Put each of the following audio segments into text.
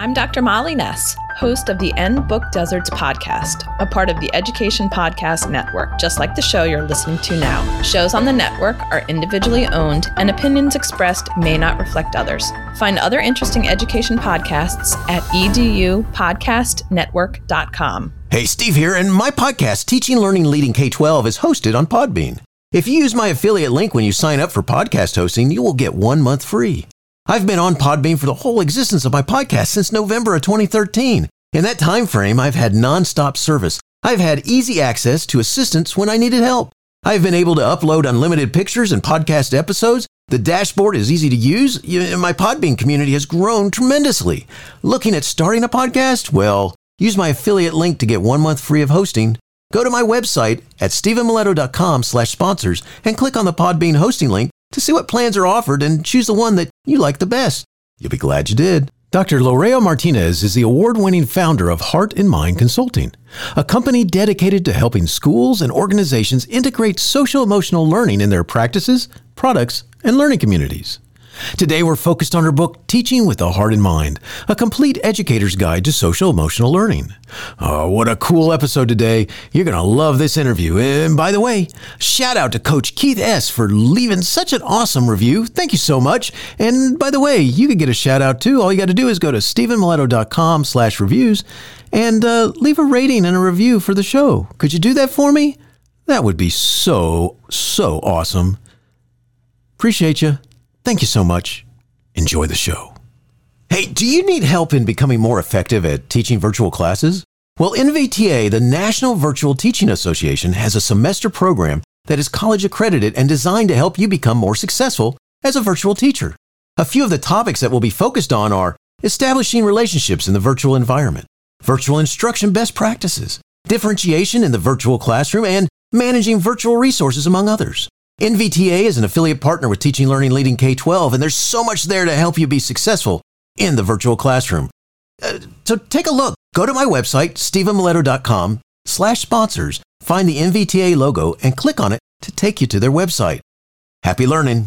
I'm Dr. Molly Ness, host of the End Book Deserts podcast, a part of the Education Podcast Network, just like the show you're listening to now. Shows on the network are individually owned, and opinions expressed may not reflect others. Find other interesting education podcasts at edupodcastnetwork.com. Hey, Steve here, and my podcast, Teaching, Learning, Leading K 12, is hosted on Podbean. If you use my affiliate link when you sign up for podcast hosting, you will get one month free. I've been on Podbean for the whole existence of my podcast since November of 2013. In that time frame, I've had nonstop service. I've had easy access to assistance when I needed help. I've been able to upload unlimited pictures and podcast episodes. The dashboard is easy to use. My Podbean community has grown tremendously. Looking at starting a podcast? Well, use my affiliate link to get one month free of hosting. Go to my website at stephenmiletto.com slash sponsors and click on the Podbean hosting link to see what plans are offered and choose the one that you like the best. You'll be glad you did. Dr. Lorea Martinez is the award winning founder of Heart and Mind Consulting, a company dedicated to helping schools and organizations integrate social emotional learning in their practices, products, and learning communities. Today, we're focused on her book, Teaching with a Heart in Mind, a complete educator's guide to social emotional learning. Oh, what a cool episode today. You're going to love this interview. And by the way, shout out to Coach Keith S. for leaving such an awesome review. Thank you so much. And by the way, you can get a shout out too. All you got to do is go to stephenmiletto.com slash reviews and uh, leave a rating and a review for the show. Could you do that for me? That would be so, so awesome. Appreciate you. Thank you so much. Enjoy the show. Hey, do you need help in becoming more effective at teaching virtual classes? Well, NVTA, the National Virtual Teaching Association, has a semester program that is college accredited and designed to help you become more successful as a virtual teacher. A few of the topics that will be focused on are establishing relationships in the virtual environment, virtual instruction best practices, differentiation in the virtual classroom, and managing virtual resources, among others. NVTA is an affiliate partner with Teaching Learning Leading K 12, and there's so much there to help you be successful in the virtual classroom. Uh, so take a look. Go to my website, stephenmiletto.com slash sponsors, find the NVTA logo, and click on it to take you to their website. Happy learning.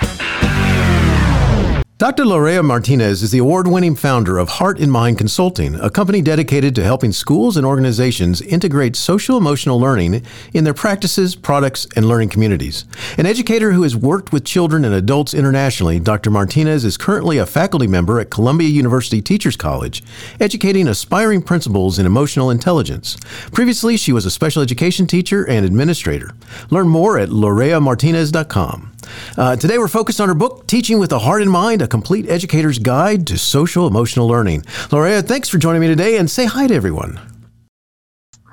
Dr. Lorea Martinez is the award winning founder of Heart and Mind Consulting, a company dedicated to helping schools and organizations integrate social emotional learning in their practices, products, and learning communities. An educator who has worked with children and adults internationally, Dr. Martinez is currently a faculty member at Columbia University Teachers College, educating aspiring principals in emotional intelligence. Previously, she was a special education teacher and administrator. Learn more at loreamartinez.com. Uh, today, we're focused on her book, Teaching with a Heart in Mind, a complete educator's guide to social emotional learning. Lorea, thanks for joining me today and say hi to everyone.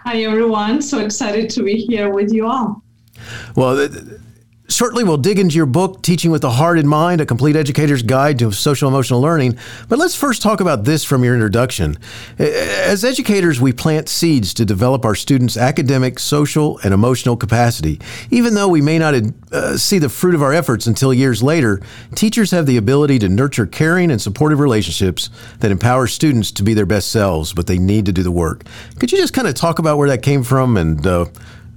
Hi, everyone. So excited to be here with you all. Well, Shortly, we'll dig into your book, Teaching with the Heart in Mind, a complete educator's guide to social emotional learning. But let's first talk about this from your introduction. As educators, we plant seeds to develop our students' academic, social, and emotional capacity. Even though we may not uh, see the fruit of our efforts until years later, teachers have the ability to nurture caring and supportive relationships that empower students to be their best selves, but they need to do the work. Could you just kind of talk about where that came from and, uh,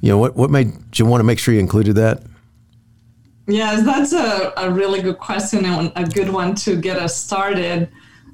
you know, what, what made you want to make sure you included that? Yes, that's a, a really good question and a good one to get us started.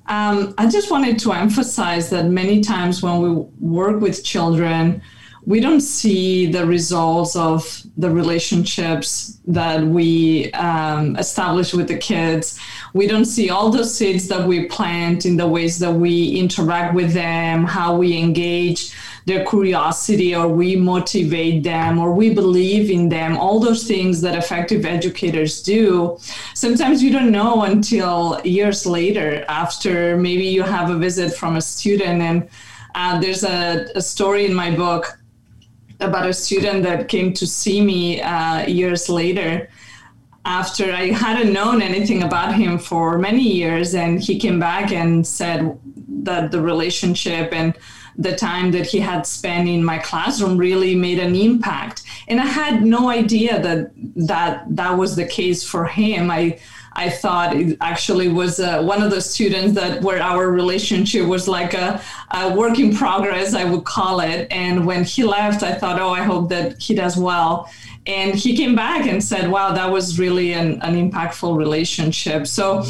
Um, I just wanted to emphasize that many times when we work with children, we don't see the results of the relationships that we um, establish with the kids. We don't see all the seeds that we plant in the ways that we interact with them, how we engage their curiosity or we motivate them or we believe in them, all those things that effective educators do. Sometimes you don't know until years later, after maybe you have a visit from a student. And uh, there's a, a, story in my book about a student that came to see me uh, years later after I hadn't known anything about him for many years. And he came back and said that the relationship and the time that he had spent in my classroom really made an impact. And I had no idea that that that was the case for him. I I thought it actually was uh, one of the students that where our relationship was like a, a, work in progress, I would call it. And when he left, I thought, oh, I hope that he does well. And he came back and said, wow, that was really an, an impactful relationship. So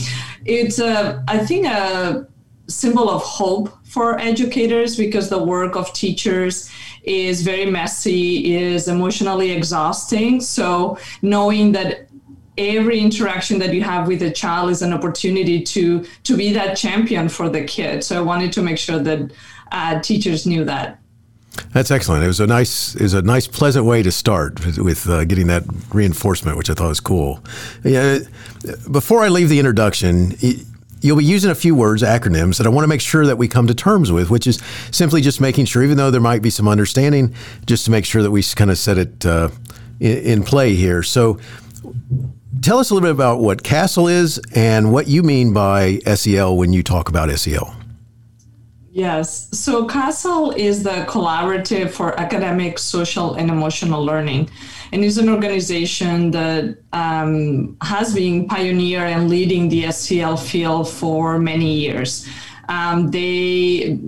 it's, a, I think, a symbol of hope for educators because the work of teachers is very messy, is emotionally exhausting. So knowing that every interaction that you have with a child is an opportunity to to be that champion for the kid. So I wanted to make sure that uh, teachers knew that. That's excellent. It was a nice, it was a nice, pleasant way to start with uh, getting that reinforcement, which I thought was cool. Yeah, before I leave the introduction, you'll be using a few words, acronyms that I want to make sure that we come to terms with, which is simply just making sure, even though there might be some understanding, just to make sure that we kind of set it uh, in, in play here. So, Tell us a little bit about what CASEL is and what you mean by SEL when you talk about SEL. Yes. So CASEL is the Collaborative for Academic, Social, and Emotional Learning. And is an organization that um, has been pioneer and leading the SEL field for many years. Um, they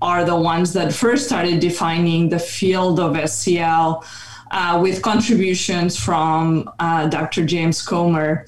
are the ones that first started defining the field of SEL uh, with contributions from uh, Dr. James Comer.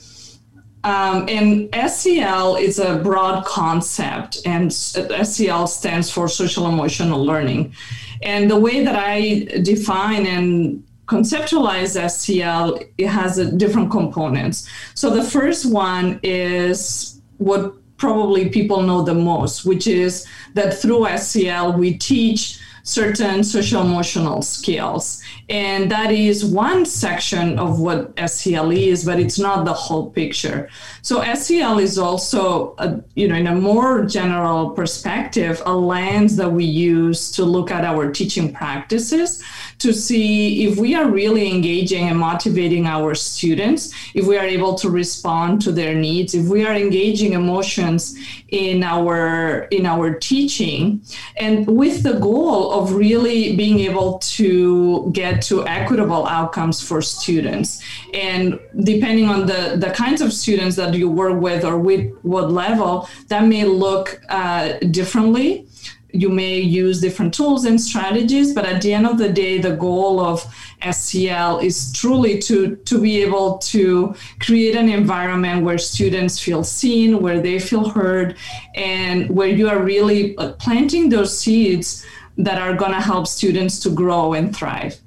Um, and SEL is a broad concept, and SEL stands for social emotional learning. And the way that I define and conceptualize SEL, it has different components. So the first one is what probably people know the most, which is that through SEL we teach certain social emotional skills. And that is one section of what SEL is, but it's not the whole picture. So SEL is also, a, you know, in a more general perspective, a lens that we use to look at our teaching practices to see if we are really engaging and motivating our students, if we are able to respond to their needs, if we are engaging emotions in our in our teaching, and with the goal of really being able to get to equitable outcomes for students. And depending on the the kinds of students that you work with or with what level, that may look uh, differently you may use different tools and strategies, but at the end of the day, the goal of SEL is truly to, to be able to create an environment where students feel seen, where they feel heard, and where you are really uh, planting those seeds that are going to help students to grow and thrive.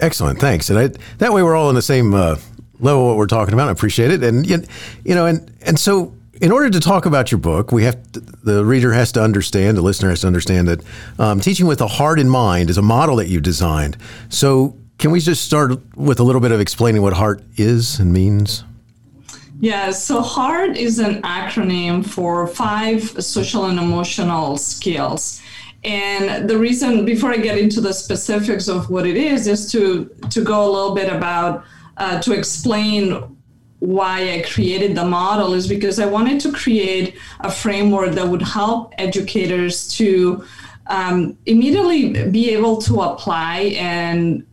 Excellent, thanks. And I, that way, we're all on the same uh, level. What we're talking about, I appreciate it. And you know, and and so in order to talk about your book, we have to, the reader has to understand, the listener has to understand that um, teaching with a heart in mind is a model that you've designed. So, can we just start with a little bit of explaining what heart is and means? Yeah, so HEART is an acronym for five social and emotional skills. And the reason, before I get into the specifics of what it is, is to to go a little bit about uh, to explain why I created the model is because I wanted to create a framework that would help educators to um, immediately be able to apply and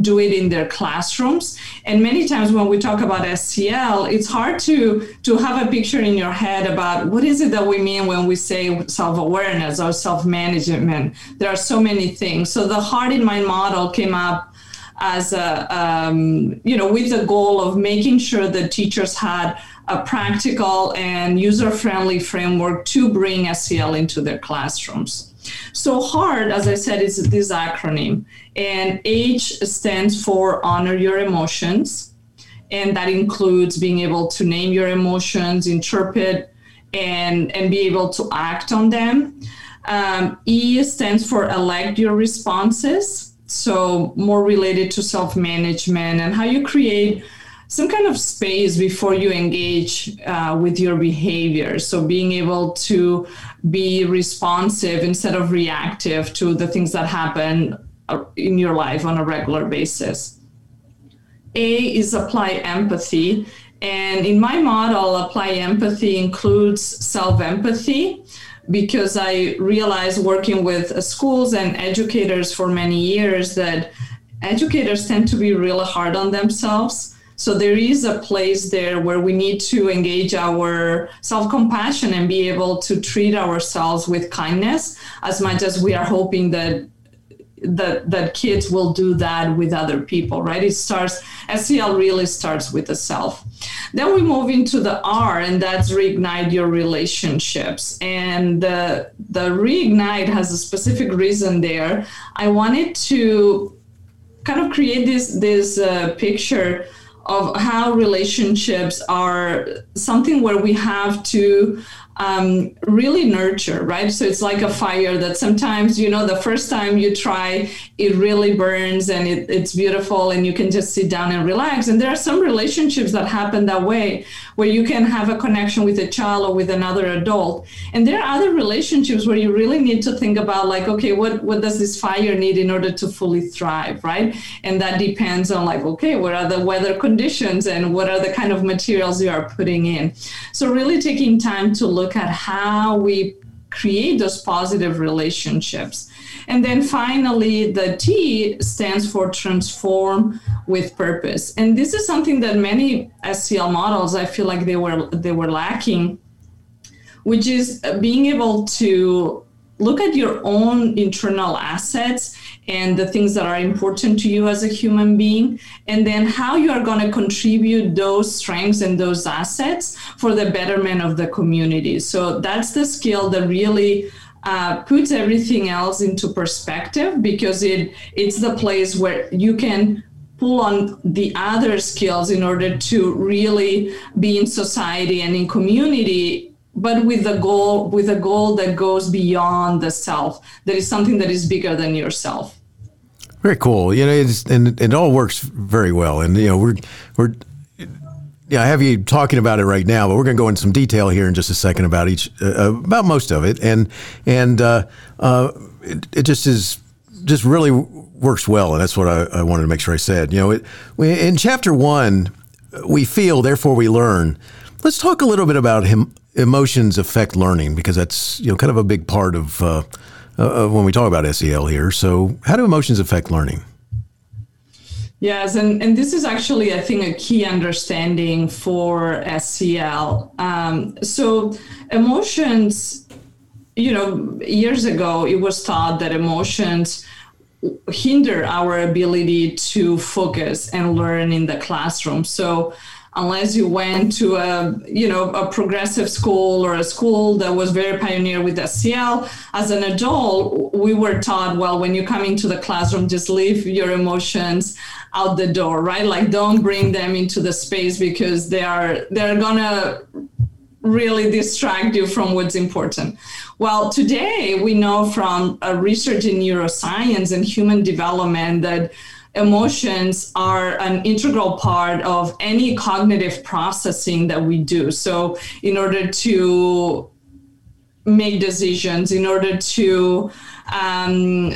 do it in their classrooms. And many times when we talk about SEL it's hard to to have a picture in your head about what is it that we mean when we say self-awareness or self-management. There are so many things. So the heart in mind model came up as a um, you know with the goal of making sure that teachers had a practical and user-friendly framework to bring SEL into their classrooms. So HEART, as I said, is this acronym, and H stands for honor your emotions, and that includes being able to name your emotions, interpret, and and be able to act on them. Um, e stands for elect your responses. So more related to self-management and how you create some kind of space before you engage uh, with your behavior. So being able to be responsive instead of reactive to the things that happen uh, in your life on a regular basis a is apply empathy and in my model apply empathy includes self-empathy because I realized working with schools and educators for many years that educators tend to be really hard on themselves. So there is a place there where we need to engage our self compassion and be able to treat ourselves with kindness as much as we are hoping that that that kids will do that with other people right? It starts SEL really starts with the self. Then we move into the R and that's reignite your relationships. And the the reignite has a specific reason there. I wanted to kind of create this this uh, picture of how relationships are something where we have to um, really nurture, right? So it's like a fire that sometimes, you know, the first time you try, it really burns and it, it's beautiful and you can just sit down and relax. And there are some relationships that happen that way where you can have a connection with a child or with another adult. And there are other relationships where you really need to think about like, okay, what, what does this fire need in order to fully thrive, right? And that depends on like, okay, what are the weather conditions and what are the kind of materials you are putting in. So really taking time to look at how we create those positive relationships. And then finally, the T stands for transform with purpose. And this is something that many SEL models, I feel like they were they were lacking, which is being able to look at your own internal assets and the things that are important to you as a human being, and then how you are going to contribute those strengths and those assets for the betterment of the community. So that's the skill that really uh, puts everything else into perspective because it it's the place where you can pull on the other skills in order to really be in society and in community but with the goal with a goal that goes beyond the self that is something that is bigger than yourself. Very cool. You know it's, and it all works very well. And you know we're we're yeah, I have you talking about it right now, but we're going to go into some detail here in just a second about each, uh, uh, about most of it, and and uh, uh, it, it, just is just really works well, and that's what I, I wanted to make sure I said. You know, it, we, in chapter one, we feel, therefore we learn. Let's talk a little bit about him. Emotions affect learning because that's you know kind of a big part of uh, uh, when we talk about SEL here. So, how do emotions affect learning? Yes, and, and this is actually, I think, a key understanding for SEL. Um, so, emotions, you know, years ago, it was thought that emotions hinder our ability to focus and learn in the classroom. So, unless you went to a you know a progressive school or a school that was very pioneer with SEL as an adult we were taught well when you come into the classroom just leave your emotions out the door right like don't bring them into the space because they are they're gonna really distract you from what's important well today we know from research in neuroscience and human development that emotions are an integral part of any cognitive processing that we do. So, in order to make decisions, in order to um,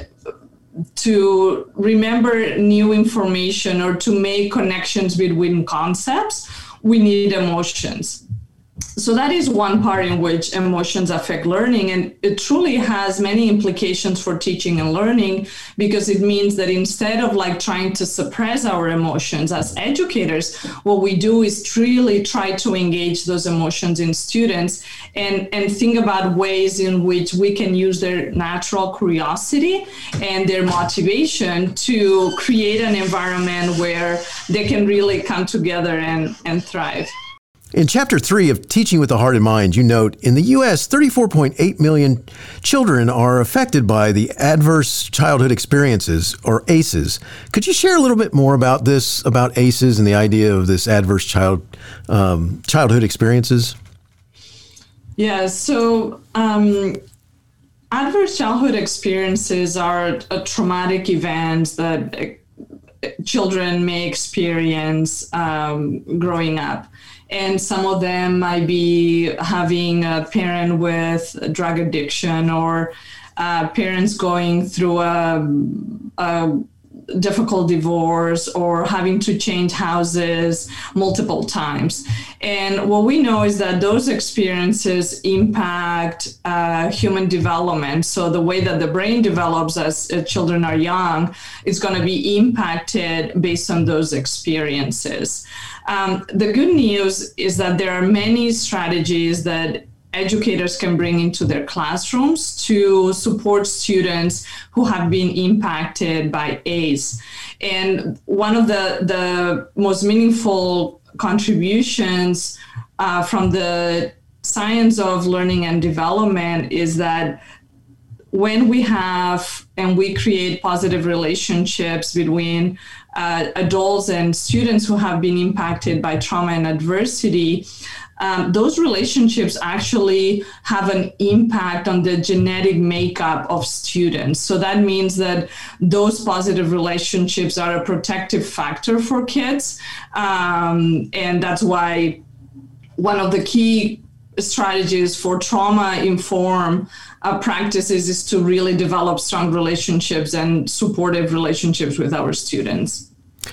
to remember new information or to make connections between concepts, we need emotions so that is one part in which emotions affect learning and it truly has many implications for teaching and learning because it means that instead of like trying to suppress our emotions as educators what we do is really try to engage those emotions in students and and think about ways in which we can use their natural curiosity and their motivation to create an environment where they can really come together and and thrive in chapter three of Teaching with the Heart in Mind, you note in the U.S., 34.8 million children are affected by the adverse childhood experiences, or ACEs. Could you share a little bit more about this, about ACEs and the idea of this adverse child um, childhood experiences? Yeah, so um, adverse childhood experiences are a traumatic event that uh, children may experience um, growing up and some of them might be having a parent with drug addiction or uh, parents going through a, a difficult divorce or having to change houses multiple times. And what we know is that those experiences impact uh, human development. So the way that the brain develops as uh, children are young is going to be impacted based on those experiences. Um, the good news is that there are many strategies that educators can bring into their classrooms to support students who have been impacted by ACE. And one of the, the most meaningful contributions uh, from the science of learning and development is that when we have and we create positive relationships between uh, adults and students who have been impacted by trauma and adversity, um, those relationships actually have an impact on the genetic makeup of students. So that means that those positive relationships are a protective factor for kids. Um, and that's why one of the key strategies for trauma informed uh, practices is to really develop strong relationships and supportive relationships with our students.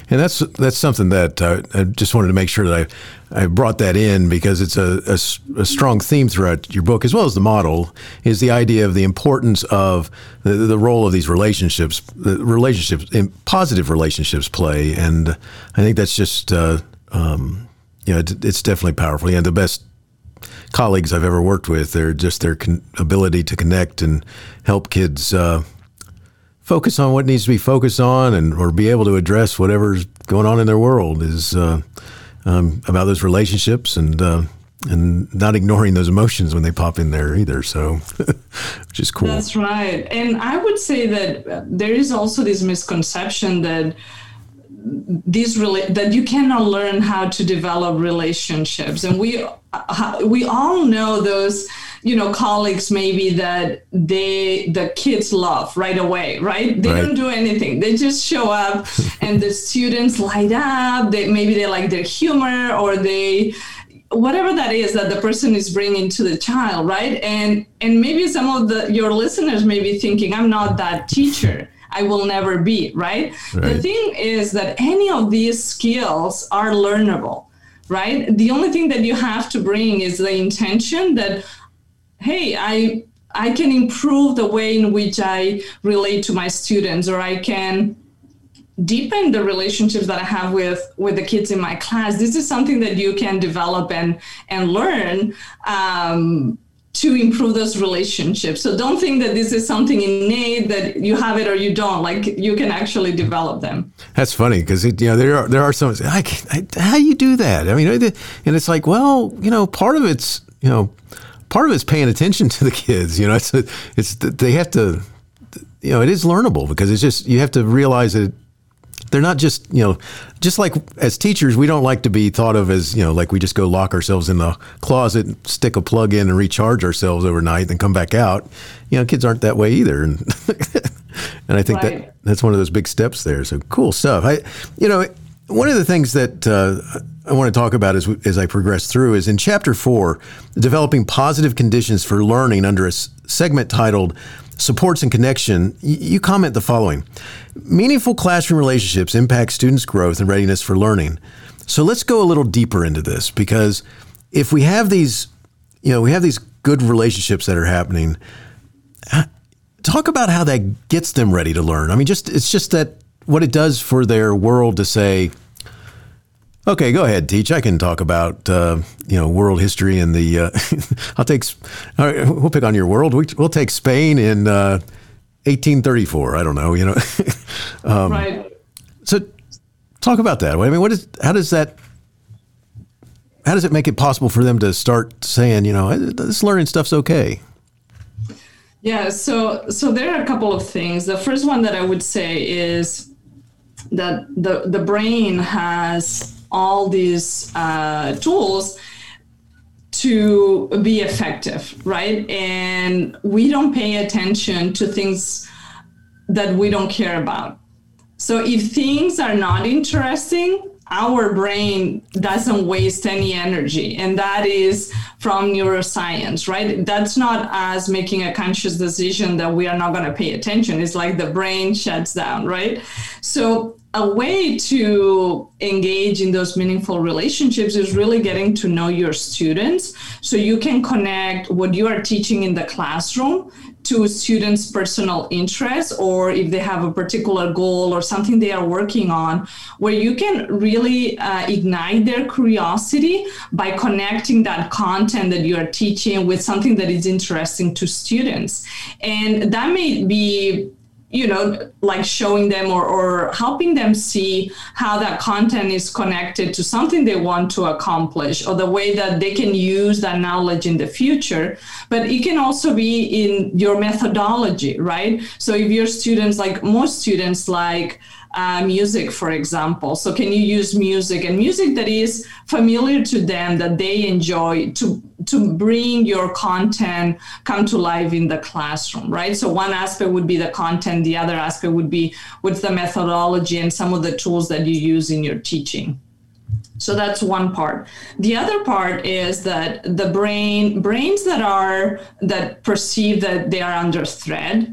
And that's that's something that uh, I just wanted to make sure that I, I brought that in because it's a, a, a, strong theme throughout your book as well as the model is the idea of the importance of the, the role of these relationships, the relationships, positive relationships play, and I think that's just uh, um, you know it's definitely powerful. Yeah, the best colleagues I've ever worked with, they're just their con- ability to connect and help kids. Uh, focus on what needs to be focused on and or be able to address whatever's going on in their world is uh, um, about those relationships and uh, and not ignoring those emotions when they pop in there either. So, which is cool. That's right. And I would say that there is also this misconception that these really that you cannot learn how to develop relationships. And we we all know those you know colleagues maybe that they the kids love right away right? They right. don't do anything. They just show up and the students light up. They maybe they like their humor or they whatever that is that the person is bringing to the child right? And and maybe some of the your listeners may be thinking i'm not that teacher I will never be, right? right? The thing is that any of these skills are learnable, right? The only thing that you have to bring is the intention that, hey, I I can improve the way in which I relate to my students, or I can deepen the relationships that I have with with the kids in my class. This is something that you can develop and and learn. Um, to improve those relationships. So don't think that this is something innate that you have it or you don't. Like you can actually develop them. That's funny because you know there are there are some I, I, how you do that. I mean, and it's like well, you know, part of it's you know, part of it's paying attention to the kids. You know, it's it's they have to. You know, it is learnable because it's just you have to realize that they're not just you know just like as teachers we don't like to be thought of as you know like we just go lock ourselves in the closet and stick a plug in and recharge ourselves overnight then come back out. You know kids aren't that way either. And and i think right. that that's one of those big steps there. So cool stuff. I you know one of the things that uh, I want to talk about as, as I progress through is in chapter four, developing positive conditions for learning under a segment titled supports and connection, you comment the following Meaningful classroom relationships impact students' growth and readiness for learning. So let's go a little deeper into this because if we have these, you know, we have these good relationships that are happening, uh, talk about how that gets them ready to learn. I mean, just it's just that what it does for their world to say, Okay, go ahead, teach. I can talk about uh, you know world history and the. Uh, I'll take. All right, we'll pick on your world. We'll take Spain in uh, 1834. I don't know. You know. um, right. So, talk about that. I mean, what is? How does that? How does it make it possible for them to start saying, you know, this learning stuff's okay? Yeah. So, so there are a couple of things. The first one that I would say is that the the brain has all these uh, tools to be effective, right? And we don't pay attention to things that we don't care about. So if things are not interesting, our brain doesn't waste any energy and that is from neuroscience right that's not us making a conscious decision that we are not going to pay attention it's like the brain shuts down right so a way to engage in those meaningful relationships is really getting to know your students so you can connect what you are teaching in the classroom to students' personal interests or if they have a particular goal or something they are working on, where you can really uh, ignite their curiosity by connecting that content that you are teaching with something that is interesting to students. And that may be you know like showing them or, or helping them see how that content is connected to something they want to accomplish or the way that they can use that knowledge in the future but it can also be in your methodology right so if your students like most students like uh, music, for example. So, can you use music and music that is familiar to them that they enjoy to to bring your content come to life in the classroom, right? So, one aspect would be the content. The other aspect would be what's the methodology and some of the tools that you use in your teaching. So that's one part. The other part is that the brain brains that are that perceive that they are under threat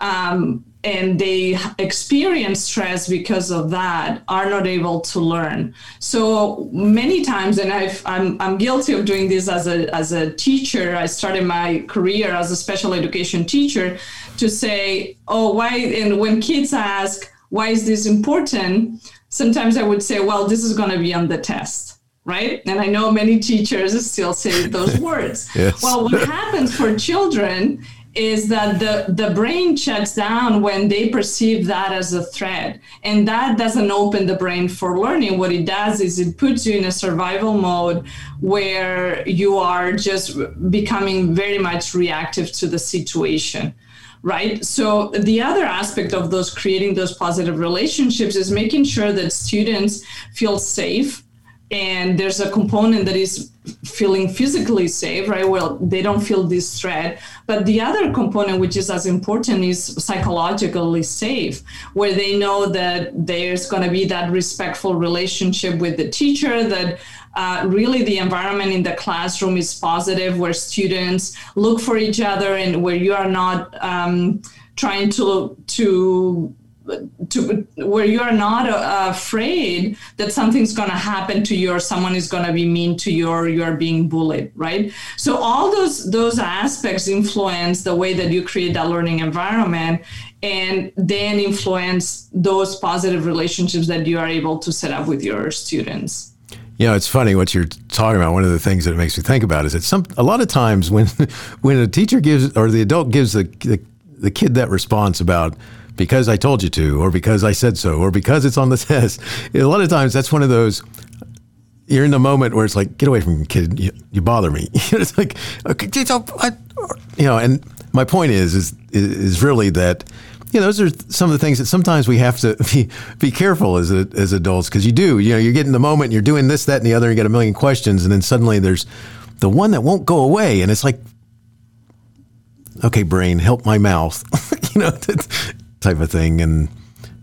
um, and they experience stress because of that are not able to learn. So many times and i am I'm guilty of doing this as a as a teacher. I started my career as a special education teacher to say oh why and when kids ask why is this important? sometimes i would say well this is going to be on the test right? And i know many teachers still say those words. Yes. well what happens for children is that the, the brain shuts down when they perceive that as a threat. And that doesn't open the brain for learning. What it does is it puts you in a survival mode where you are just becoming very much reactive to the situation right so the other aspect of those creating those positive relationships is making sure that students feel safe and there's a component that is feeling physically safe right? Well they don't feel this threat. But the other component which is as important is psychologically safe where they know that there's going to be that respectful relationship with the teacher that uh, really the environment in the classroom is positive where students look for each other and where you are not um, trying to to to where you are not uh, afraid that something's going to happen to you or someone is going to be mean to you or you are being bullied right so all those those aspects influence the way that you create that learning environment and then influence those positive relationships that you are able to set up with your students you know, it's funny what you're talking about. One of the things that it makes me think about is that some a lot of times when when a teacher gives or the adult gives the, the, the kid that response about because I told you to, or because I said so, or because it's on the test. A lot of times that's one of those you're in the moment where it's like, get away from me, kid. You, you bother me. it's like, okay, you know, and my point is, is, is really that, you know, those are some of the things that sometimes we have to be, be careful as, a, as adults because you do, you know, you get in the moment, you're doing this, that, and the other, and you get a million questions, and then suddenly there's the one that won't go away, and it's like, okay, brain, help my mouth, you know, type of thing. And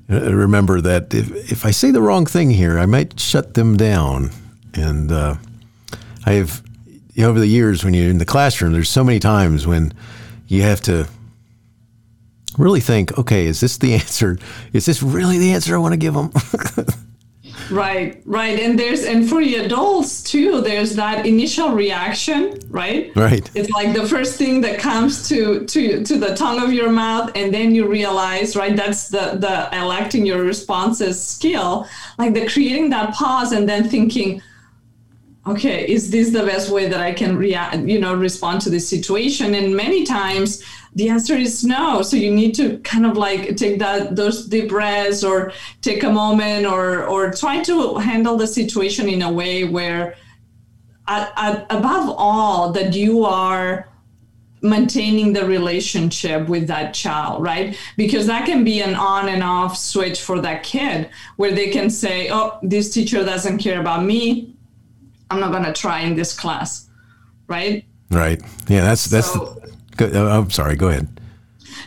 uh, remember that if, if I say the wrong thing here, I might shut them down. And uh, I have, you know, over the years when you're in the classroom, there's so many times when you have to really think, okay, is this the answer? Is this really the answer I want to give them? Right, right. And there's and for the adults too, there's that initial reaction, right? Right. It's like the first thing that comes to to to the tongue of your mouth, and then you realize, right? That's the the electing your responses skill, like the creating that pause and then thinking, okay, is this the best way that I can react, you know, respond to this situation? And many times the answer is no. So you need to kind of like take that those deep breaths or take a moment or or try to handle the situation in a way where at, at, above all that you are maintaining the relationship with that child right? Because that can be an on and off switch for that kid where they can say oh this teacher doesn't care about me. I'm not going to try in this class. Right? Right. Yeah that's that's so, Go, uh, I'm sorry. Go ahead.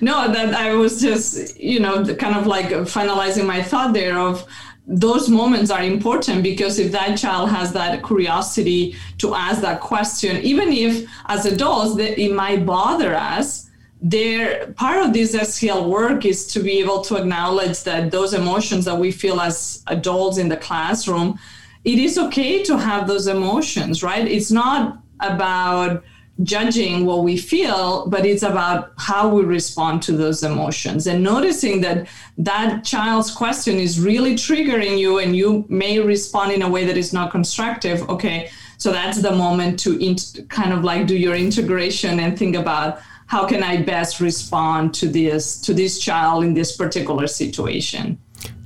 no, that I was just, you know, kind of like finalizing my thought there of those moments are important because if that child has that curiosity to ask that question, even if as adults that it might bother us, there part of this SEL work is to be able to acknowledge that those emotions that we feel as adults in the classroom, it is okay to have those emotions, right? It's not about judging what we feel, but it's about how we respond to those emotions and noticing that that child's question is really triggering you and you may respond in a way that is not constructive. Okay, so that's the moment to int- kind of like do your integration and think about how can I best respond to this to this child in this particular situation.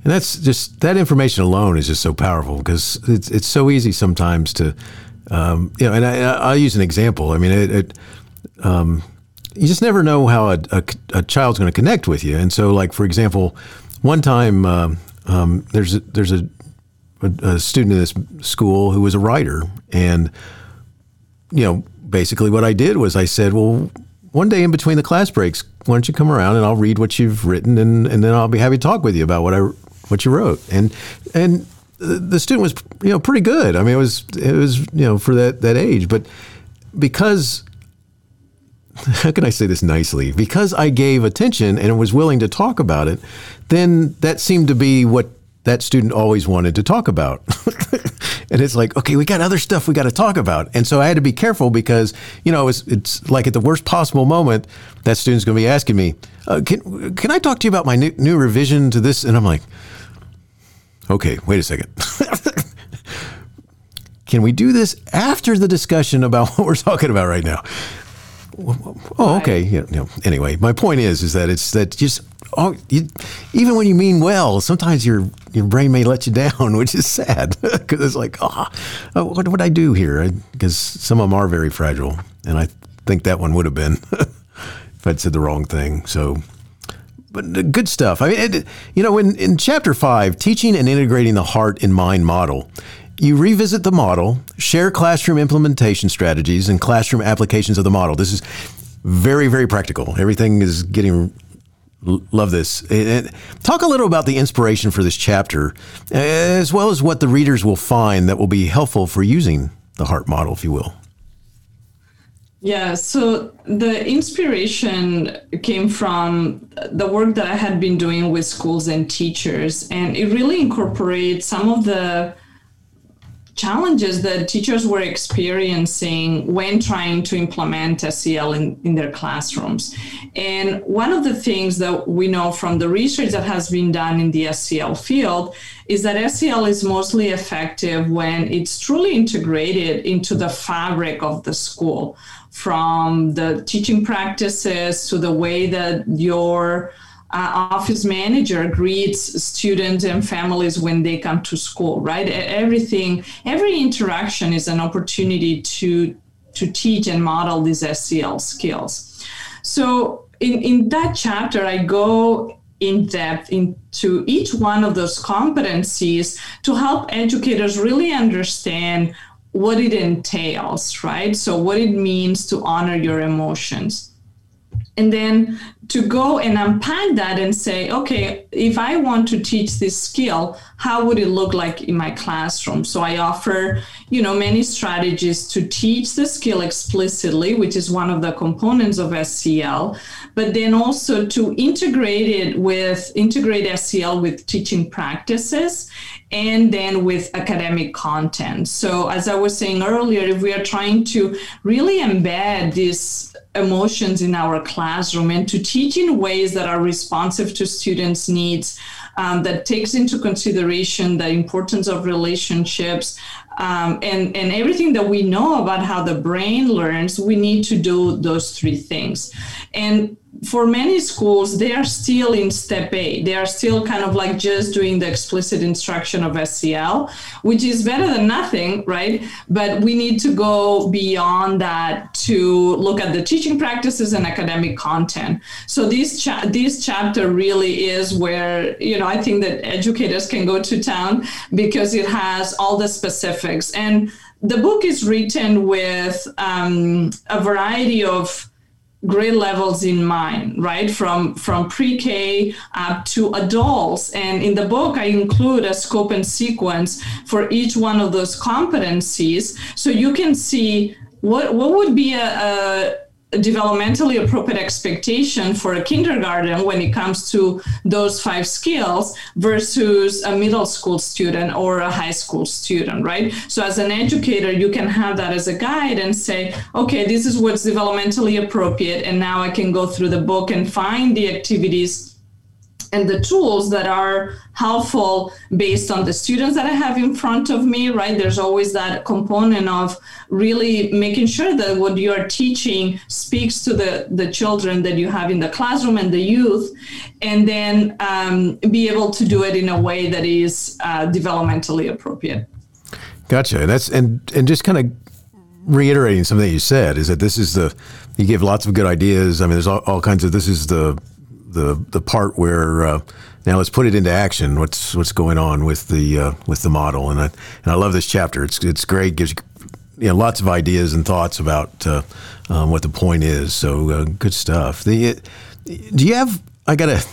And that's just that information alone is just so powerful because it's it's so easy sometimes to um, you know, and I, will use an example. I mean, it, it um, you just never know how a, a, a child's going to connect with you. And so, like for example, one time uh, um, there's a, there's a, a, student in this school who was a writer, and you know, basically what I did was I said, well, one day in between the class breaks, why don't you come around and I'll read what you've written, and, and then I'll be happy to talk with you about what I what you wrote. And and the student was you know pretty good. I mean, it was it was you know for that that age, but because how can I say this nicely? Because I gave attention and was willing to talk about it, then that seemed to be what that student always wanted to talk about. and it's like, okay, we got other stuff we got to talk about. And so I had to be careful because, you know, it's, it's like at the worst possible moment, that student's going to be asking me, uh, can, can I talk to you about my new, new revision to this? And I'm like, Okay, wait a second. Can we do this after the discussion about what we're talking about right now? Oh, okay. Yeah, yeah. Anyway, my point is, is that it's that just oh, you, even when you mean well, sometimes your your brain may let you down, which is sad because it's like, ah, oh, what would I do here? Because some of them are very fragile, and I think that one would have been if I'd said the wrong thing. So but good stuff. I mean, it, you know, in, in chapter five, teaching and integrating the heart and mind model, you revisit the model, share classroom implementation strategies and classroom applications of the model. This is very, very practical. Everything is getting love this. Talk a little about the inspiration for this chapter, as well as what the readers will find that will be helpful for using the heart model, if you will. Yeah, so the inspiration came from the work that I had been doing with schools and teachers, and it really incorporates some of the challenges that teachers were experiencing when trying to implement SEL in, in their classrooms. And one of the things that we know from the research that has been done in the SEL field is that SEL is mostly effective when it's truly integrated into the fabric of the school from the teaching practices to the way that your uh, office manager greets students and families when they come to school right? Everything every interaction is an opportunity to to teach and model these SEL skills. So in, in that chapter i go in depth into each one of those competencies to help educators really understand what it entails, right? So, what it means to honor your emotions. And then to go and unpack that and say, okay, if I want to teach this skill, how would it look like in my classroom? So I offer, you know, many strategies to teach the skill explicitly, which is one of the components of SEL, but then also to integrate it with integrate SEL with teaching practices and then with academic content. So, as I was saying earlier, if we are trying to really embed these emotions in our classroom and to teach in ways that are responsive to students' needs, um, that takes into consideration the importance of relationships um, and, and everything that we know about how the brain learns, we need to do those three things. And for many schools, they are still in step A. They are still kind of like just doing the explicit instruction of SEL, which is better than nothing, right? But we need to go beyond that to look at the teaching practices and academic content. So this cha- this chapter really is where you know I think that educators can go to town because it has all the specifics and the book is written with um, a variety of grade levels in mind right? From from pre-k up to adults. And in the book i include a scope and sequence for each one of those competencies. So you can see what what would be a, a developmentally appropriate expectation for a kindergarten when it comes to those five skills versus a middle school student or a high school student, right? So, as an educator, you can have that as a guide and say, okay, this is what's developmentally appropriate. And now I can go through the book and find the activities and the tools that are helpful based on the students that I have in front of me, right? There's always that component of really making sure that what you are teaching speaks to the, the children that you have in the classroom and the youth, and then um, be able to do it in a way that is uh, developmentally appropriate. Gotcha. That's and and just kind of reiterating something that you said is that this is the you give lots of good ideas. I mean, there's all, all kinds of this is the the the part where uh, now let's put it into action. What's what's going on with the uh, with the model? And I and I love this chapter. It's it's great. Gives you know lots of ideas and thoughts about uh, um, what the point is. So uh, good stuff. The do you have? I gotta.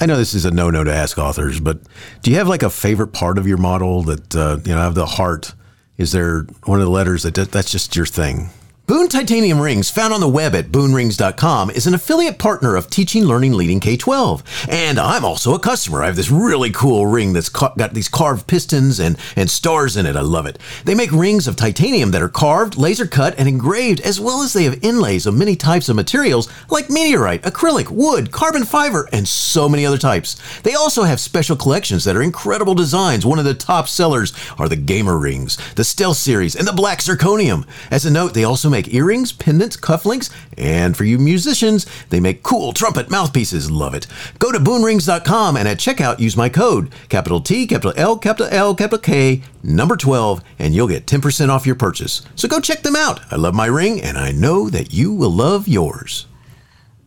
I know this is a no-no to ask authors, but do you have like a favorite part of your model that uh, you know I have the heart? Is there one of the letters that that's just your thing? Boone Titanium Rings, found on the web at boonrings.com, is an affiliate partner of Teaching Learning Leading K 12. And I'm also a customer. I have this really cool ring that's got these carved pistons and, and stars in it. I love it. They make rings of titanium that are carved, laser cut, and engraved, as well as they have inlays of many types of materials like meteorite, acrylic, wood, carbon fiber, and so many other types. They also have special collections that are incredible designs. One of the top sellers are the Gamer Rings, the Stealth Series, and the Black Zirconium. As a note, they also make earrings, pendants, cufflinks, and for you musicians, they make cool trumpet mouthpieces. Love it. Go to boonrings.com and at checkout use my code, capital T, capital L, capital L, capital K, number 12, and you'll get 10% off your purchase. So go check them out. I love my ring, and I know that you will love yours.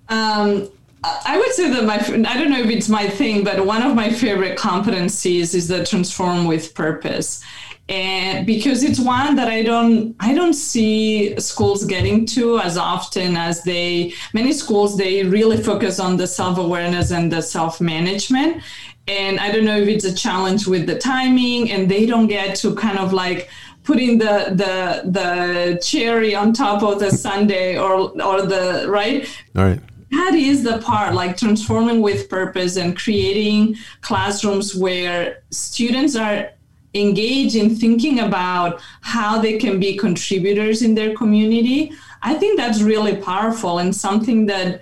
Um, I would say that my, I don't know if it's my thing, but one of my favorite competencies is the transform with purpose and because it's one that i don't i don't see schools getting to as often as they many schools they really focus on the self-awareness and the self-management. And i don't know if it's a challenge with the timing and they don't get to kind of like putting the the the cherry on top of the sundae or or the right? All right. That is the part like transforming with purpose and creating classrooms where students are engage in thinking about how they can be contributors in their community, I think that's really powerful and something that uh,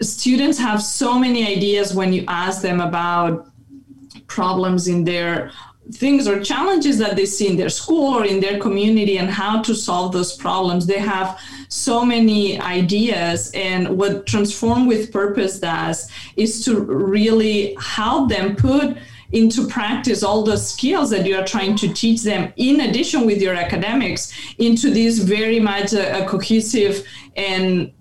students have so many ideas when you ask them about problems in their things or challenges that they see in their school or in their community and how to solve those problems. They have so many ideas. And what Transform with Purpose does is to really help them put into practice all the skills that you are trying to teach them in addition with your academics into this very much a, a cohesive and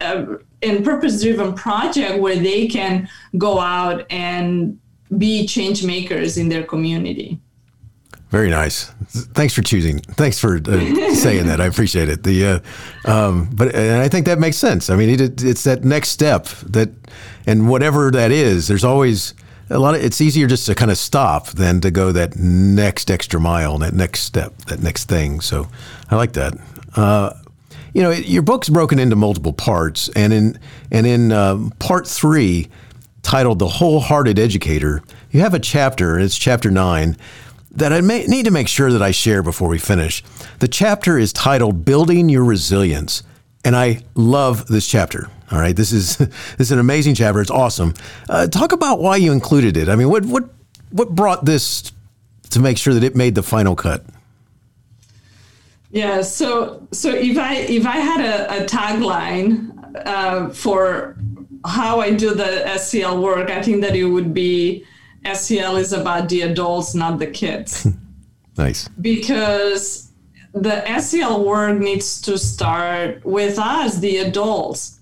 uh, and purpose driven project where they can go out and be change makers in their community very nice. Thanks for choosing. Thanks for uh, saying that. I appreciate it. The, uh, um, but and I think that makes sense. I mean, it, it's that next step that, and whatever that is, there's always a lot of it's easier just to kind of stop than to go that next extra mile, that next step, that next thing. So I like that. Uh, you know, your book's broken into multiple parts, and in and in um, part three, titled "The Wholehearted Educator," you have a chapter, and it's chapter nine, that I may, need to make sure that I share before we finish. The chapter is titled "Building Your Resilience," and I love this chapter. All right, this is this is an amazing chapter. It's awesome. Uh, talk about why you included it. I mean, what what what brought this to make sure that it made the final cut? Yeah. So so if I if I had a, a tagline uh, for how I do the SEL work, I think that it would be SEL is about the adults, not the kids. nice. Because the SEL work needs to start with us, the adults.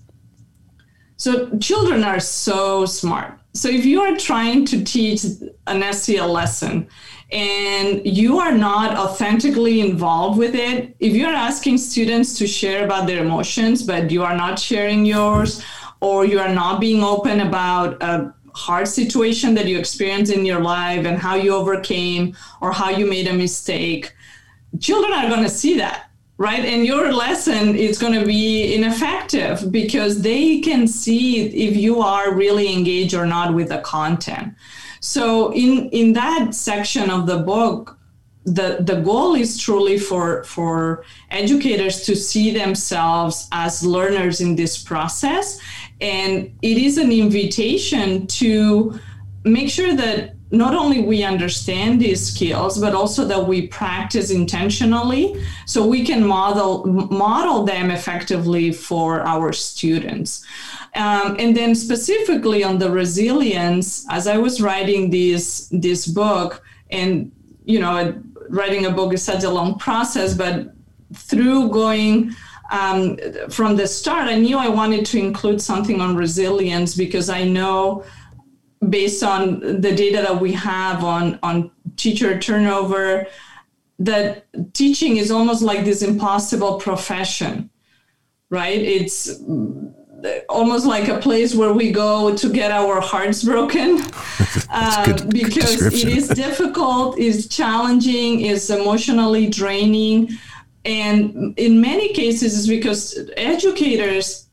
So children are so smart. so if you are trying to teach an SEL lesson and you are not authentically involved with it, if you're asking students to share about their emotions, but you are not sharing yours, or you are not being open about a hard situation that you experienced in your life and how you overcame or how you made a mistake, children are going to see that right? And your lesson is going to be ineffective because they can see if you are really engaged or not with the content. So in in that section of the book the the goal is truly for for educators to see themselves as learners in this process. And it is an invitation to make sure that not only we understand these skills but also that we practice intentionally. So we can model model them effectively for our students. Um, and then specifically on the resilience as i was writing this this book and you know writing a book is such a long process but through going um, from the start i knew i wanted to include something on resilience because i know based on the data that we have on on teacher turnover that teaching is almost like this impossible profession right? It's almost like a place where we go to get our hearts broken. Uh, because it is difficult is challenging is emotionally draining. And in many cases it's because educators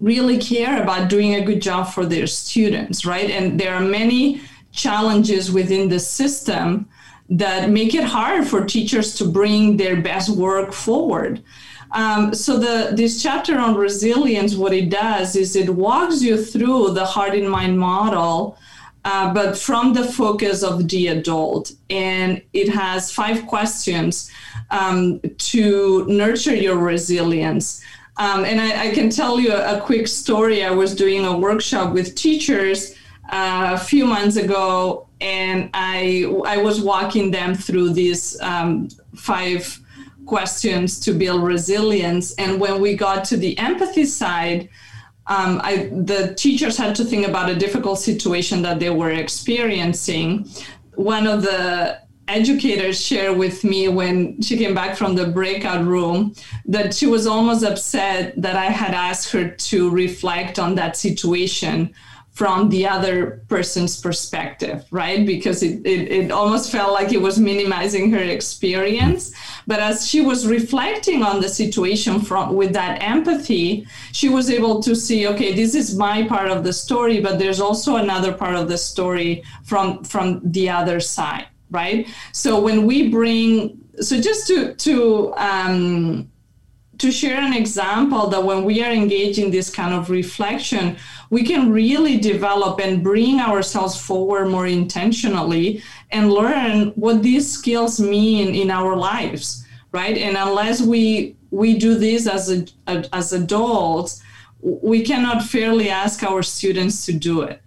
really care about doing a good job for their students, right? And there are many challenges within the system that make it hard for teachers to bring their best work forward. Um, so the this chapter on resilience, what it does is it walks you through the heart in mind model, uh, but from the focus of the adult, and it has five questions um, to nurture your resilience. Um, and I, I, can tell you a, a, quick story. I was doing a workshop with teachers uh, a few months ago, and I I was walking them through these um, five questions to build resilience. And when we got to the empathy side, um, I, the teachers had to think about a difficult situation that they were experiencing. One of the educators share with me when she came back from the breakout room that she was almost upset that I had asked her to reflect on that situation from the other person's perspective, right? Because it, it, it, almost felt like it was minimizing her experience. But as she was reflecting on the situation from with that empathy, she was able to see, okay, this is my part of the story, but there's also another part of the story from from the other side right? So when we bring, so just to to um, to share an example that when we are engaging this kind of reflection, we can really develop and bring ourselves forward more intentionally and learn what these skills mean in our lives, right? And unless we we do this as a, as adults, we cannot fairly ask our students to do it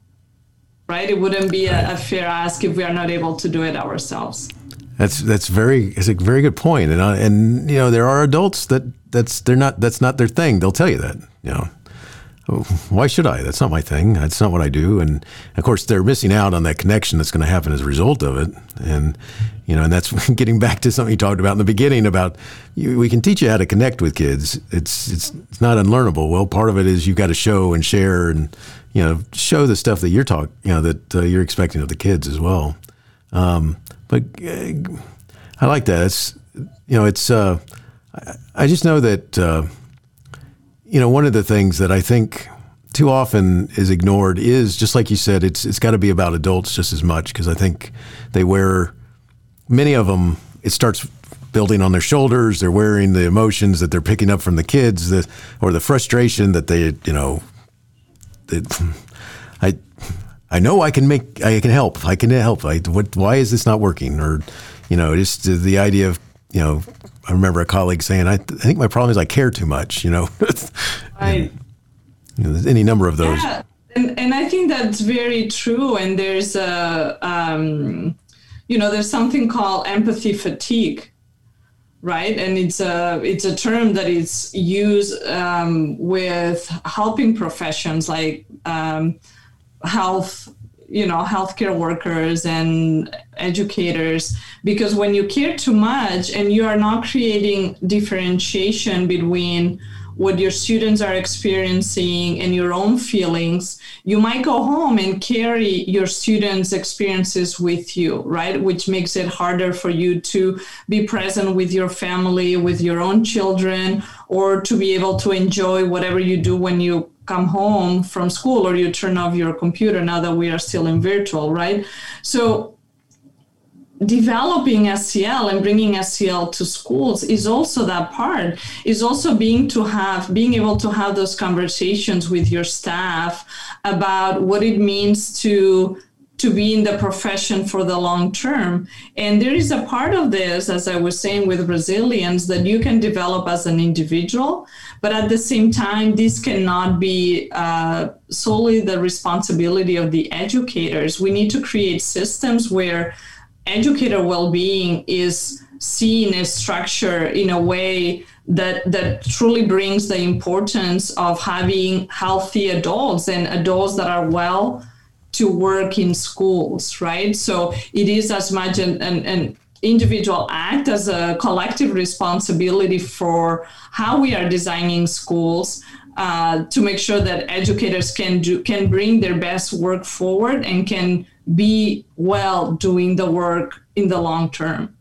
right? It wouldn't be a, a fair ask if we are not able to do it ourselves. That's that's very it's a very good point, and uh, and you know there are adults that that's they're not that's not their thing. They'll tell you that you know. Oh, why should I? That's not my thing. That's not what I do. And of course, they're missing out on that connection that's going to happen as a result of it. And you know, and that's getting back to something you talked about in the beginning about you, we can teach you how to connect with kids. It's it's it's not unlearnable. Well, part of it is you've got to show and share and you know, show the stuff that you're talking, you know, that uh, you're expecting of the kids as well. Um, but uh, I like that. It's, you know, it's, uh, I, I, just know that, uh, you know, one of the things that I think too often is ignored is just like you said, it's, it's got to be about adults just as much because I think they wear, many of them, it starts building on their shoulders. They're wearing the emotions that they're picking up from the kids, the, or the frustration that they, you know, it, I I know I can make I can help. I can help. I, what, why is this not working? Or you know, just the idea of you know, I remember a colleague saying, I, th- I think my problem is I care too much. You know, right. You know, there's any number of those. Yeah. And, and I think that's very true. And there's a, um, you know, there's something called empathy fatigue right? And it's a it's a term that is used um, with helping professions like um, health you know healthcare workers and educators. Because when you care too much and you are not creating differentiation between what your students are experiencing and your own feelings you might go home and carry your students experiences with you right which makes it harder for you to be present with your family with your own children or to be able to enjoy whatever you do when you come home from school or you turn off your computer now that we are still in virtual, right? So developing SEL and bringing SEL to schools is also that part is also being to have being able to have those conversations with your staff about what it means to to be in the profession for the long term. And there is a part of this, as I was saying with resilience, that you can develop as an individual, but at the same time, this cannot be uh, solely the responsibility of the educators. We need to create systems where educator well-being is seen as structure in a way that that truly brings the importance of having healthy adults and adults that are well to work in schools, right? So it is as much an, an, an individual act as a collective responsibility for how we are designing schools uh, to make sure that educators can do can bring their best work forward and can be well doing the work in the long term.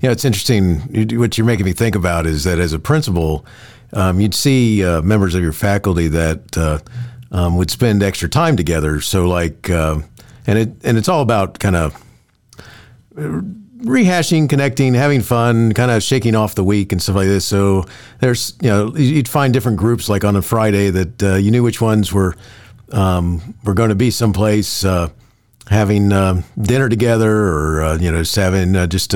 Yeah, it's interesting. What you're making me think about is that as a principal, um, you'd see uh, members of your faculty that uh, um, would spend extra time together. So like, uh, and it and it's all about kind of rehashing, connecting, having fun, kind of shaking off the week and stuff like this. So there's you know you'd find different groups like on a Friday that uh, you knew which ones were um, were going to be someplace. Uh, having uh, dinner together, or uh, you know, just having uh, just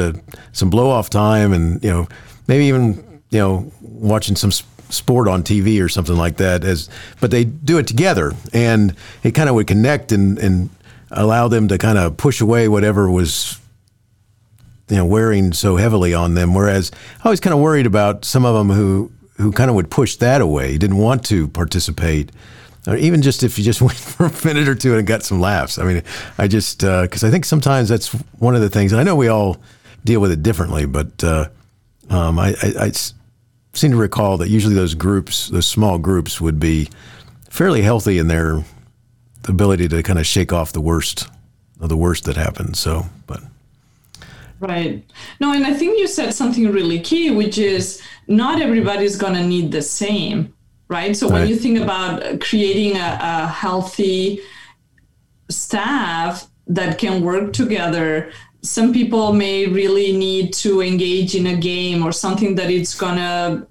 some blow off time, and you know, maybe even you know, watching some sport on TV or something like that. As but they do it together, and it kind of would connect and and allow them to kind of push away whatever was you know wearing so heavily on them. Whereas I was kind of worried about some of them who who kind of would push that away, didn't want to participate. Or even just if you just went for a minute or two and got some laughs. I mean, I just because uh, I think sometimes that's one of the things. And I know we all deal with it differently, but uh, um, I, I, I seem to recall that usually those groups, those small groups, would be fairly healthy in their ability to kind of shake off the worst of the worst that happens. So, but. Right. No, and I think you said something really key, which is not everybody's going to need the same, right? So right. when you think about creating a, a healthy staff that can work together, some people may really need to engage in a game or something that it's gonna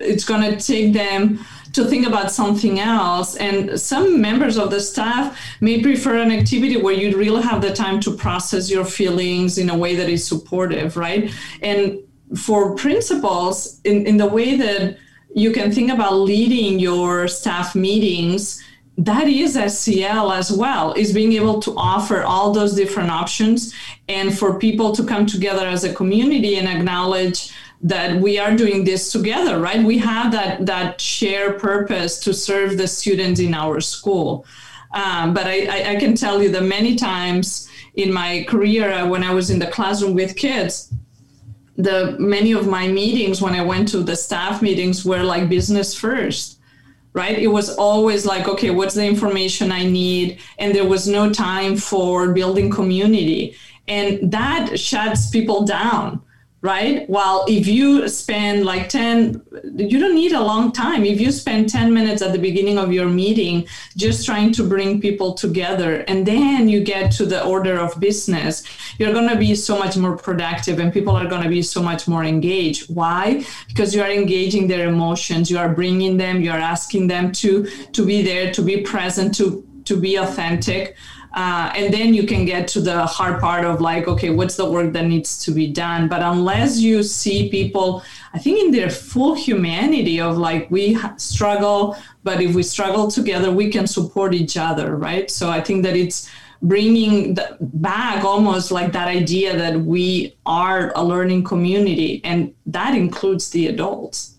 it's gonna take them to think about something else. And some members of the staff may prefer an activity where you really have the time to process your feelings in a way that is supportive right? And for principals in, in the way that you can think about leading your staff meetings that is SEL as well, is being able to offer all those different options. And for people to come together as a community and acknowledge that we are doing this together, right? We have that that shared purpose to serve the students in our school. Um, but I, I, can tell you that many times in my career, uh, when I was in the classroom with kids, the many of my meetings when I went to the staff meetings were like business first right? It was always like, okay, what's the information I need? And there was no time for building community. And that shuts people down right? While if you spend like 10, you don't need a long time. If you spend 10 minutes at the beginning of your meeting just trying to bring people together and then you get to the order of business, you're going to be so much more productive and people are going to be so much more engaged. Why? Because you are engaging their emotions, you are bringing them, you are asking them to to be there, to be present, to to be authentic uh, and then you can get to the hard part of like, okay, what's the work that needs to be done? But unless you see people, I think in their full humanity of like, we struggle, but if we struggle together, we can support each other, right? So I think that it's bringing back almost like that idea that we are a learning community, and that includes the adults.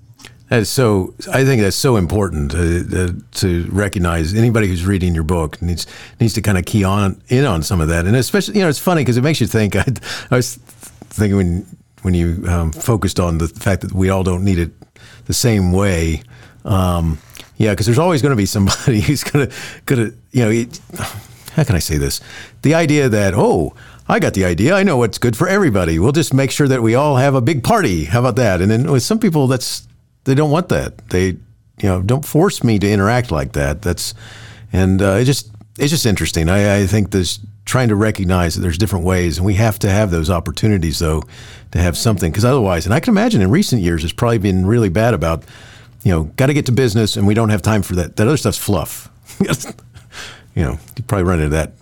That's so. I think that's so important to, to recognize. Anybody who's reading your book needs needs to kind of key on in on some of that, and especially you know it's funny because it makes you think. I, I, was thinking when when you um, focused on the fact that we all don't need it the same way. Um, yeah, because there's always going to be somebody who's going to going to you know. It, how can I say this? The idea that oh. I got the idea. I know what's good for everybody. We'll just make sure that we all have a big party. How about that? And then with some people, that's they don't want that. They, you know, don't force me to interact like that. That's, and uh, it just, it's just interesting. I, I think there's trying to recognize that there's different ways, and we have to have those opportunities though to have something because otherwise, and I can imagine in recent years, it's probably been really bad about, you know, got to get to business, and we don't have time for that. That other stuff's fluff. you know, you probably run into that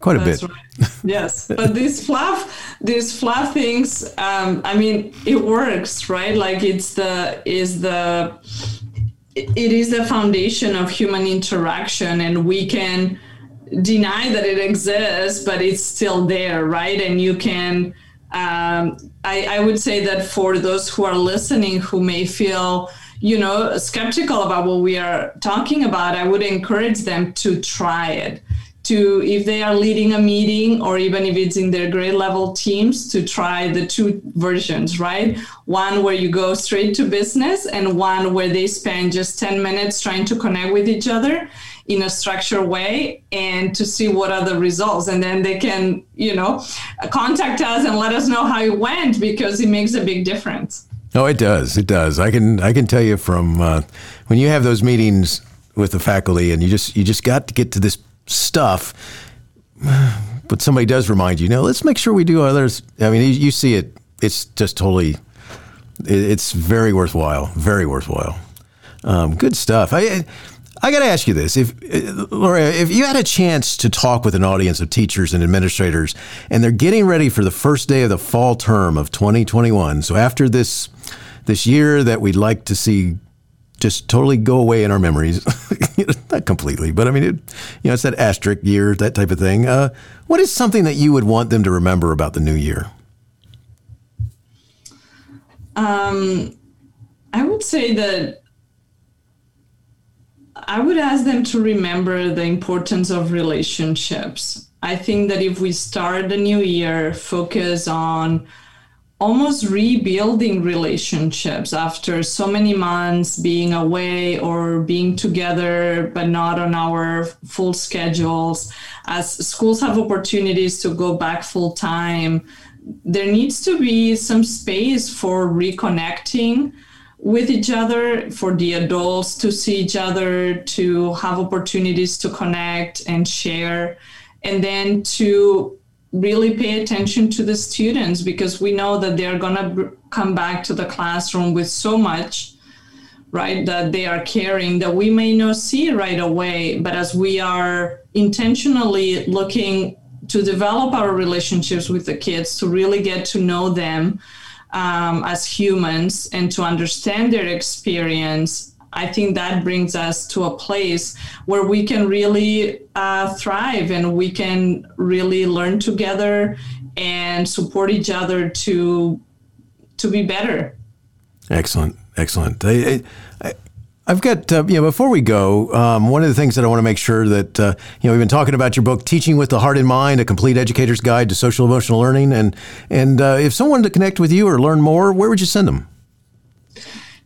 quite a That's bit. Right. Yes, but this fluff, these things. Um, I mean, it works, right? Like it's the is the it is the foundation of human interaction, and we can deny that it exists, but it's still there, right? And you can. Um, I, I would say that for those who are listening who may feel you know skeptical about what we are talking about i would encourage them to try it to if they are leading a meeting or even if it's in their grade level teams to try the two versions right? One where you go straight to business and one where they spend just 10 minutes trying to connect with each other in a structured way and to see what are the results. And then they can you know contact us and let us know how it went because it makes a big difference. Oh it does. It does. I can i can tell you from uh, when you have those meetings with the faculty and you just you just got to get to this stuff, but somebody does remind you, know, let's make sure we do others. I mean, you, you see it, it's just totally, it's very worthwhile, very worthwhile. Um, good stuff. I, I got to ask you this: If Laura, if you had a chance to talk with an audience of teachers and administrators, and they're getting ready for the first day of the fall term of 2021, so after this this year that we'd like to see just totally go away in our memories. Not completely, but I mean, it, you know, it's that asterisk year, that type of thing. Uh, what is something that you would want them to remember about the new year? Um, I would say that I would ask them to remember the importance of relationships. I think that if we start the new year, focus on almost rebuilding relationships after so many months being away or being together but not on our full schedules. As schools have opportunities to go back full time there needs to be some space for reconnecting with each other for the adults to see each other to have opportunities to connect and share and then to really pay attention to the students because we know that they're going to come back to the classroom with so much right that they are carrying that we may not see right away but as we are intentionally looking to develop our relationships with the kids to really get to know them um, as humans and to understand their experience I think that brings us to a place where we can really uh, thrive and we can really learn together and support each other to to be better. Excellent, excellent. I, I, I've got, uh, you know, before we go, um, one of the things that I want to make sure that, uh, you know, we've been talking about your book, Teaching with the Heart in Mind, A Complete Educator's Guide to Social Emotional Learning. And, and uh, if someone to connect with you or learn more, where would you send them?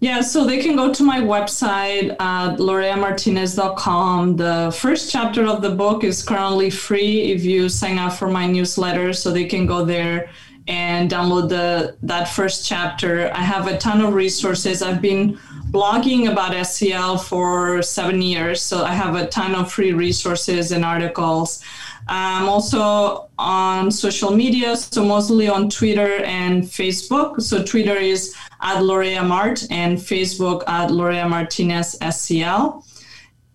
Yeah, so they can go to my website at loreamartinez.com. The first chapter of the book is currently free if you sign up for my newsletter, so they can go there and download the that first chapter. I have a ton of resources. I've been blogging about SEL for seven years, so I have a ton of free resources and articles. I'm also on social media, so mostly on Twitter and Facebook. So Twitter is at Lorea Mart and Facebook at Lorea Martinez SEL.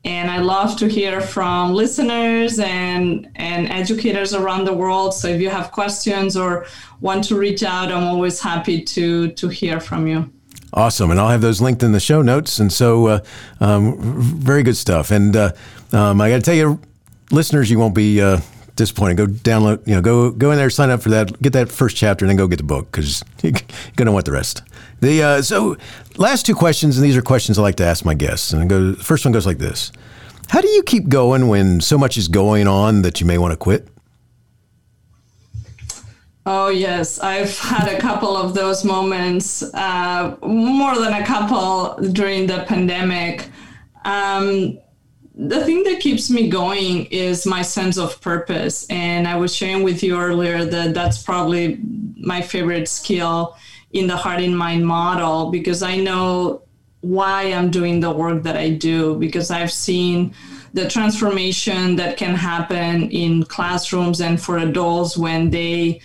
And I love to hear from listeners and, and educators around the world. So if you have questions or want to reach out, I'm always happy to, to hear from you. Awesome. And I'll have those linked in the show notes. And so, uh, um, very good stuff. And uh, um, I got to tell you, listeners, you won't be uh, disappointed, go download, you know, go go in there, sign up for that, get that first chapter, and then go get the book because you're gonna want the rest. The uh, so last two questions, and these are questions I like to ask my guests. And go, first one goes like this: How do you keep going when so much is going on that you may want to quit? Oh, yes. I've had a couple of those moments, uh, more than a couple during the pandemic. Um, the thing that keeps me going is my sense of purpose. And I was sharing with you earlier that that's probably my favorite skill in the heart in mind model because I know why I'm doing the work that I do because I've seen the transformation that can happen in classrooms and for adults when they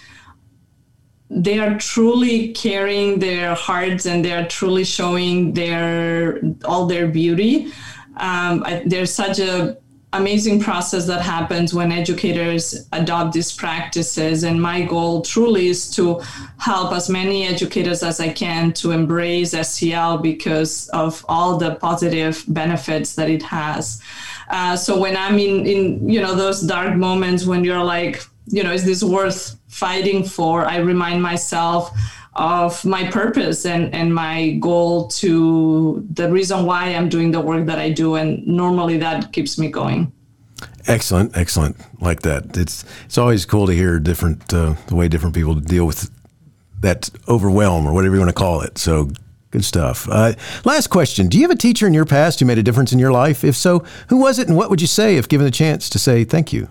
they are truly carrying their hearts and they are truly showing their all their beauty. Um, I, there's such a amazing process that happens when educators adopt these practices. And my goal truly is to help as many educators as i can to embrace sel because of all the positive benefits that it has. Uh, so when i'm in in you know those dark moments when you're like you know is this worth fighting for, I remind myself of my purpose and, and my goal to the reason why I'm doing the work that I do. And normally that keeps me going. Excellent, excellent. Like that. It's it's always cool to hear different uh, the way different people deal with that overwhelm or whatever you want to call it. So good stuff. Uh, last question: Do you have a teacher in your past who made a difference in your life? If so, who was it, and what would you say if given the chance to say thank you?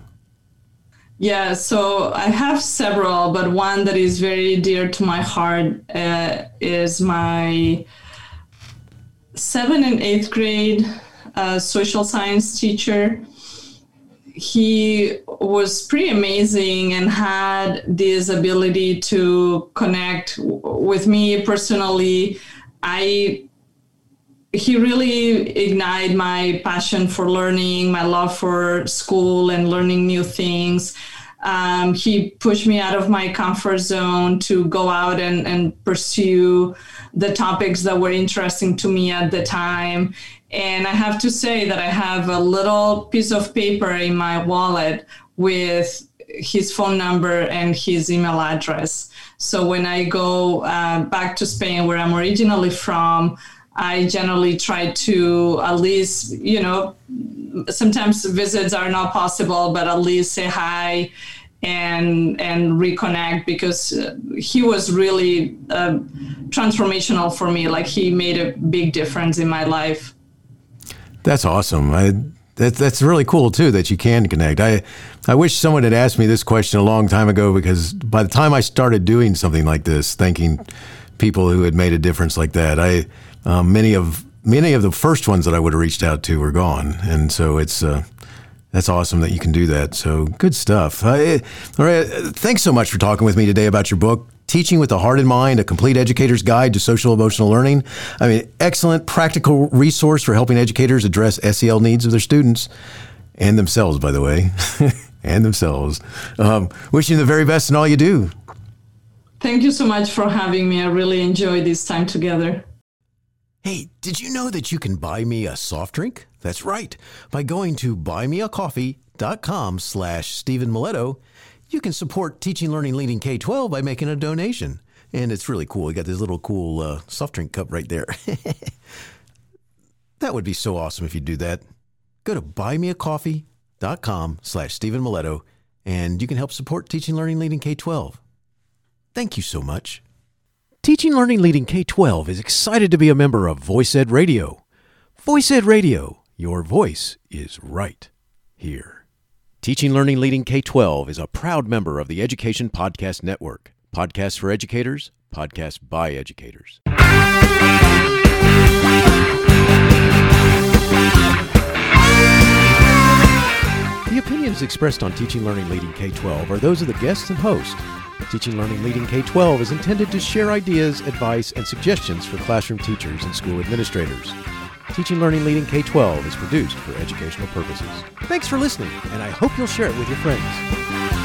Yeah, so I have several, but one that is very dear to my heart uh, is my seventh and eighth grade uh, social science teacher. He was pretty amazing and had this ability to connect with me personally. I he really ignited my passion for learning, my love for school and learning new things. Um, he pushed me out of my comfort zone to go out and, and pursue the topics that were interesting to me at the time. And I have to say that I have a little piece of paper in my wallet with his phone number and his email address. So when I go uh, back to Spain, where I'm originally from, I generally try to at least, you know, sometimes visits are not possible, but at least say hi and and reconnect because uh, he was really uh, transformational for me. Like he made a big difference in my life. That's awesome. I, that, that's really cool too that you can connect. I I wish someone had asked me this question a long time ago because by the time I started doing something like this, thanking people who had made a difference like that, I um, many of many of the first ones that I would have reached out to were gone, and so it's uh, that's awesome that you can do that. So good stuff. Uh, all right, thanks so much for talking with me today about your book. Teaching with the Heart in Mind, a complete educator's guide to social emotional learning. I mean, excellent practical resource for helping educators address SEL needs of their students and themselves, by the way, and themselves. Um, wishing the very best in all you do. Thank you so much for having me. I really enjoyed this time together. Hey, did you know that you can buy me a soft drink? That's right. By going to buymeacoffee.com slash Stephen Miletto, you can support Teaching Learning Leading K-12 by making a donation. And it's really cool. You got this little cool uh, soft drink cup right there. that would be so awesome if you do that. Go to buymeacoffee.com slash Stephen Miletto, and you can help support Teaching Learning Leading K-12. Thank you so much. Teaching Learning Leading K 12 is excited to be a member of Voice Ed Radio. Voice Ed Radio, your voice is right here. Teaching Learning Leading K 12 is a proud member of the Education Podcast Network. Podcasts for educators, podcasts by educators. The opinions expressed on Teaching Learning Leading K 12 are those of the guests and host Teaching Learning Leading K 12 is intended to share ideas, advice, and suggestions for classroom teachers and school administrators. Teaching Learning Leading K 12 is produced for educational purposes. Thanks for listening, and I hope you'll share it with your friends.